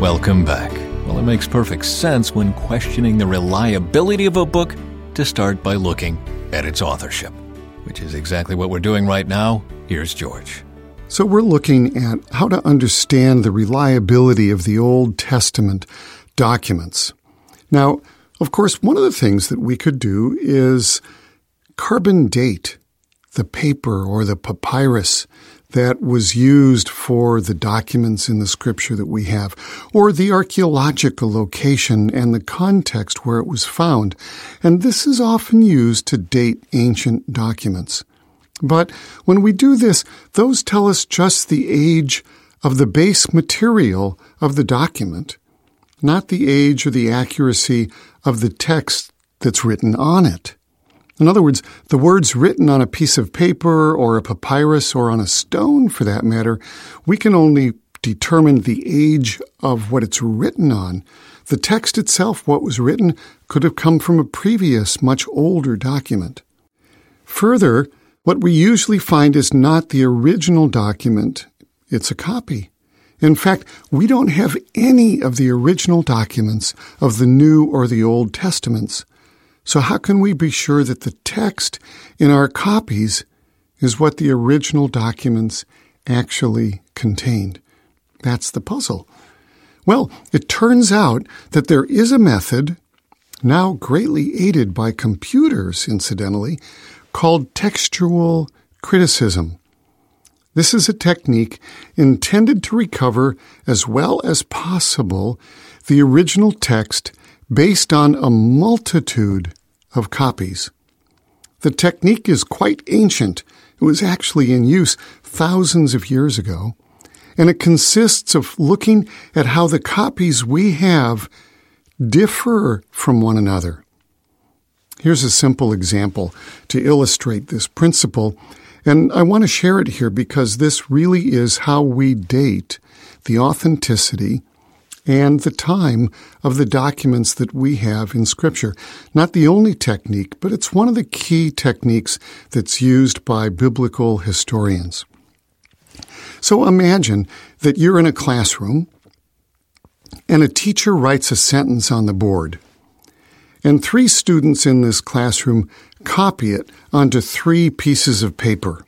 Welcome back. Well, it makes perfect sense when questioning the reliability of a book to start by looking at its authorship, which is exactly what we're doing right now. Here's George. So, we're looking at how to understand the reliability of the Old Testament documents. Now, of course, one of the things that we could do is carbon date the paper or the papyrus that was used for the documents in the scripture that we have, or the archaeological location and the context where it was found. And this is often used to date ancient documents. But when we do this, those tell us just the age of the base material of the document, not the age or the accuracy of the text that's written on it. In other words, the words written on a piece of paper or a papyrus or on a stone for that matter, we can only determine the age of what it's written on. The text itself, what was written, could have come from a previous, much older document. Further, what we usually find is not the original document, it's a copy. In fact, we don't have any of the original documents of the New or the Old Testaments. So how can we be sure that the text in our copies is what the original documents actually contained? That's the puzzle. Well, it turns out that there is a method, now greatly aided by computers, incidentally, called textual criticism. This is a technique intended to recover as well as possible the original text based on a multitude of copies. The technique is quite ancient. It was actually in use thousands of years ago, and it consists of looking at how the copies we have differ from one another. Here's a simple example to illustrate this principle, and I want to share it here because this really is how we date the authenticity and the time of the documents that we have in Scripture. Not the only technique, but it's one of the key techniques that's used by biblical historians. So imagine that you're in a classroom and a teacher writes a sentence on the board. And three students in this classroom copy it onto three pieces of paper.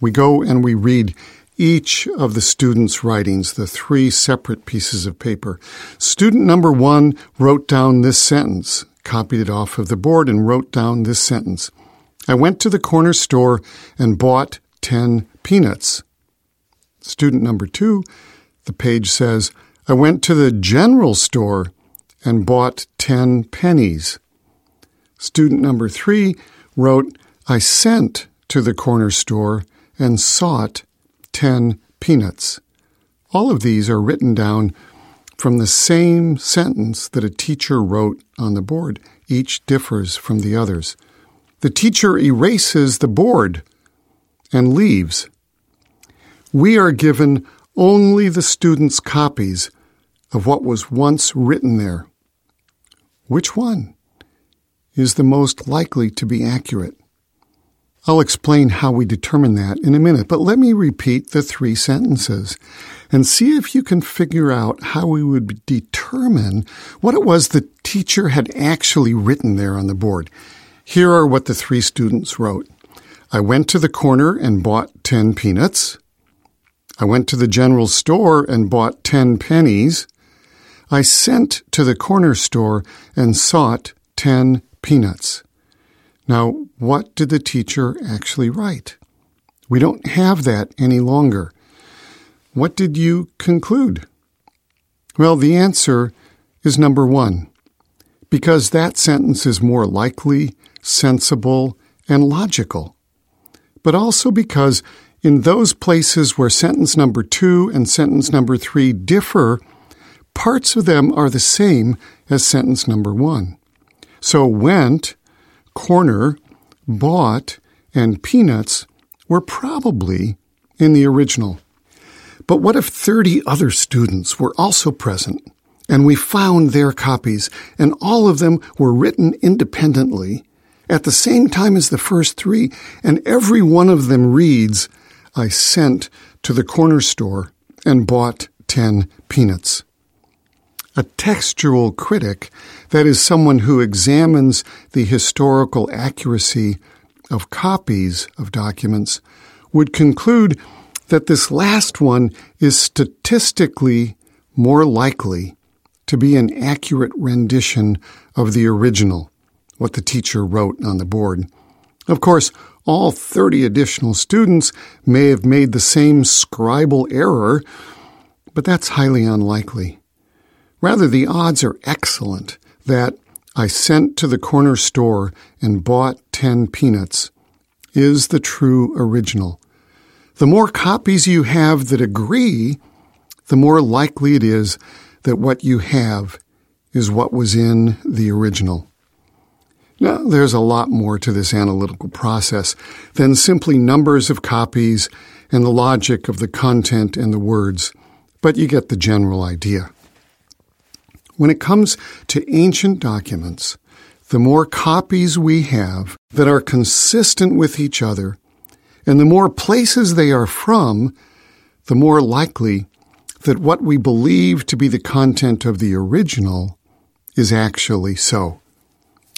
We go and we read each of the students' writings, the three separate pieces of paper. Student number one wrote down this sentence, copied it off of the board, and wrote down this sentence. I went to the corner store and bought 10 peanuts. Student number two, the page says, I went to the general store and bought 10 pennies. Student number three wrote, I sent to the corner store and sought 10 peanuts. All of these are written down from the same sentence that a teacher wrote on the board. Each differs from the others. The teacher erases the board and leaves. We are given only the students' copies of what was once written there. Which one is the most likely to be accurate? I'll explain how we determine that in a minute, but let me repeat the three sentences and see if you can figure out how we would determine what it was the teacher had actually written there on the board. Here are what the three students wrote. I went to the corner and bought 10 peanuts. I went to the general store and bought 10 pennies. I sent to the corner store and sought 10 peanuts. Now, what did the teacher actually write? We don't have that any longer. What did you conclude? Well, the answer is number one, because that sentence is more likely, sensible, and logical. But also because in those places where sentence number two and sentence number three differ, parts of them are the same as sentence number one. So went corner, bought, and peanuts were probably in the original. But what if 30 other students were also present and we found their copies and all of them were written independently at the same time as the first three and every one of them reads, I sent to the corner store and bought 10 peanuts. A textual critic, that is, someone who examines the historical accuracy of copies of documents, would conclude that this last one is statistically more likely to be an accurate rendition of the original, what the teacher wrote on the board. Of course, all 30 additional students may have made the same scribal error, but that's highly unlikely. Rather, the odds are excellent that I sent to the corner store and bought 10 peanuts is the true original. The more copies you have that agree, the more likely it is that what you have is what was in the original. Now, there's a lot more to this analytical process than simply numbers of copies and the logic of the content and the words, but you get the general idea. When it comes to ancient documents, the more copies we have that are consistent with each other, and the more places they are from, the more likely that what we believe to be the content of the original is actually so.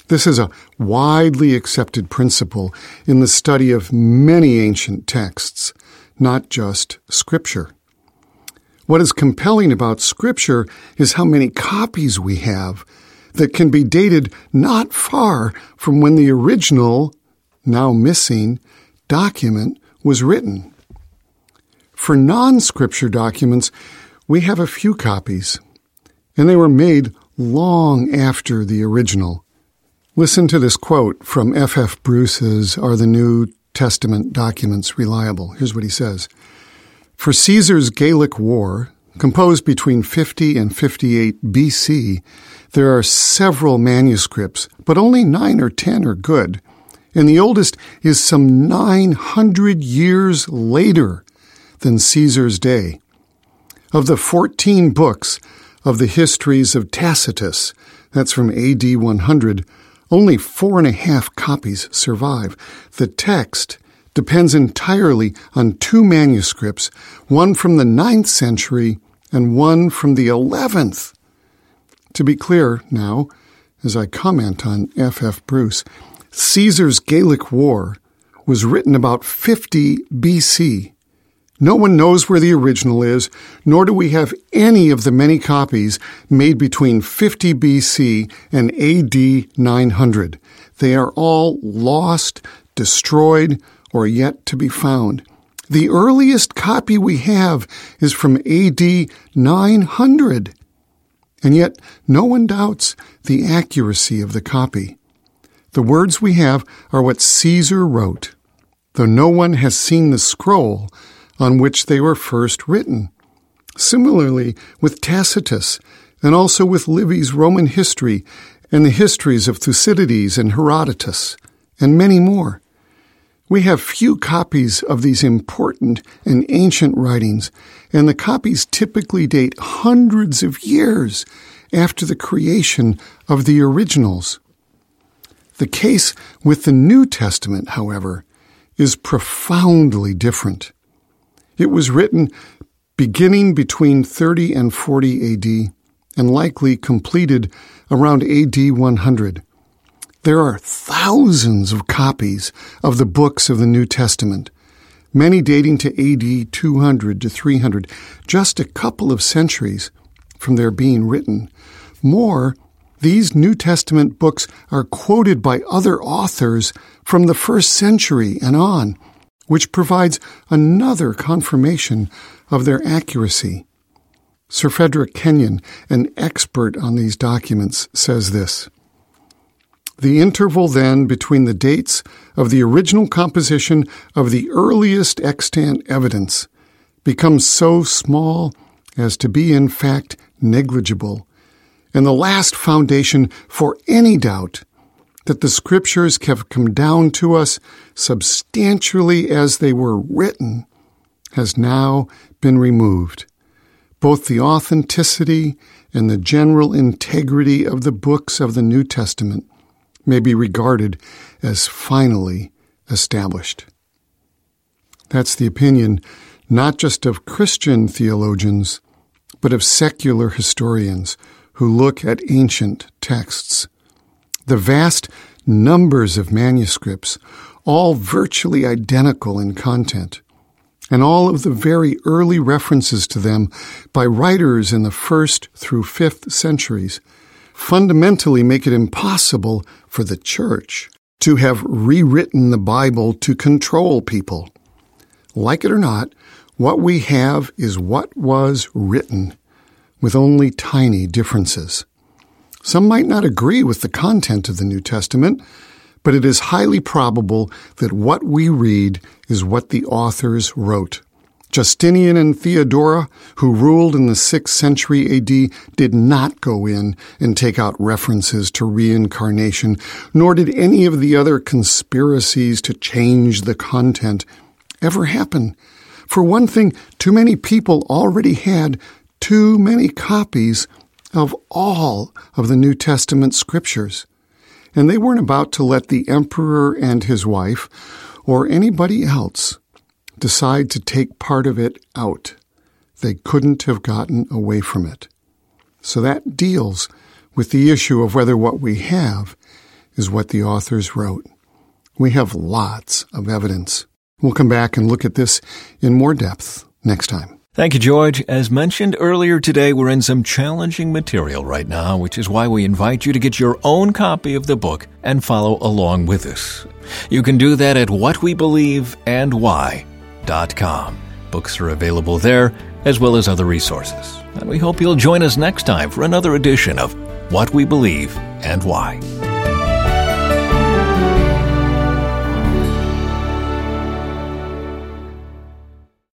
This is a widely accepted principle in the study of many ancient texts, not just Scripture. What is compelling about Scripture is how many copies we have that can be dated not far from when the original, now missing, document was written. For non Scripture documents, we have a few copies, and they were made long after the original. Listen to this quote from F. F. Bruce's Are the New Testament Documents Reliable? Here's what he says For Caesar's Gallic War, composed between 50 and 58 BC, there are several manuscripts, but only nine or ten are good, and the oldest is some 900 years later than Caesar's day. Of the 14 books of the histories of Tacitus, that's from AD 100, only four and a half copies survive. The text depends entirely on two manuscripts, one from the ninth century and one from the 11th. To be clear now, as I comment on F. F. Bruce, Caesar's Gallic War was written about 50 BC no one knows where the original is, nor do we have any of the many copies made between 50 BC and AD 900. They are all lost, destroyed, or yet to be found. The earliest copy we have is from AD 900. And yet, no one doubts the accuracy of the copy. The words we have are what Caesar wrote. Though no one has seen the scroll, on which they were first written. Similarly, with Tacitus, and also with Livy's Roman history and the histories of Thucydides and Herodotus, and many more. We have few copies of these important and ancient writings, and the copies typically date hundreds of years after the creation of the originals. The case with the New Testament, however, is profoundly different. It was written beginning between 30 and 40 AD and likely completed around AD 100. There are thousands of copies of the books of the New Testament, many dating to AD 200 to 300, just a couple of centuries from their being written. More, these New Testament books are quoted by other authors from the first century and on which provides another confirmation of their accuracy. Sir Frederick Kenyon, an expert on these documents, says this. The interval then between the dates of the original composition of the earliest extant evidence becomes so small as to be in fact negligible, and the last foundation for any doubt that the scriptures have come down to us substantially as they were written has now been removed. Both the authenticity and the general integrity of the books of the New Testament may be regarded as finally established. That's the opinion not just of Christian theologians, but of secular historians who look at ancient texts. The vast numbers of manuscripts, all virtually identical in content, and all of the very early references to them by writers in the first through fifth centuries fundamentally make it impossible for the church to have rewritten the Bible to control people. Like it or not, what we have is what was written, with only tiny differences. Some might not agree with the content of the New Testament, but it is highly probable that what we read is what the authors wrote. Justinian and Theodora, who ruled in the 6th century AD, did not go in and take out references to reincarnation, nor did any of the other conspiracies to change the content ever happen. For one thing, too many people already had too many copies of all of the New Testament scriptures. And they weren't about to let the emperor and his wife, or anybody else, decide to take part of it out. They couldn't have gotten away from it. So that deals with the issue of whether what we have is what the authors wrote. We have lots of evidence. We'll come back and look at this in more depth next time. Thank you, George. As mentioned earlier today, we're in some challenging material right now, which is why we invite you to get your own copy of the book and follow along with us. You can do that at whatwebelieveandwhy.com com. Books are available there, as well as other resources. And we hope you'll join us next time for another edition of What We Believe and Why.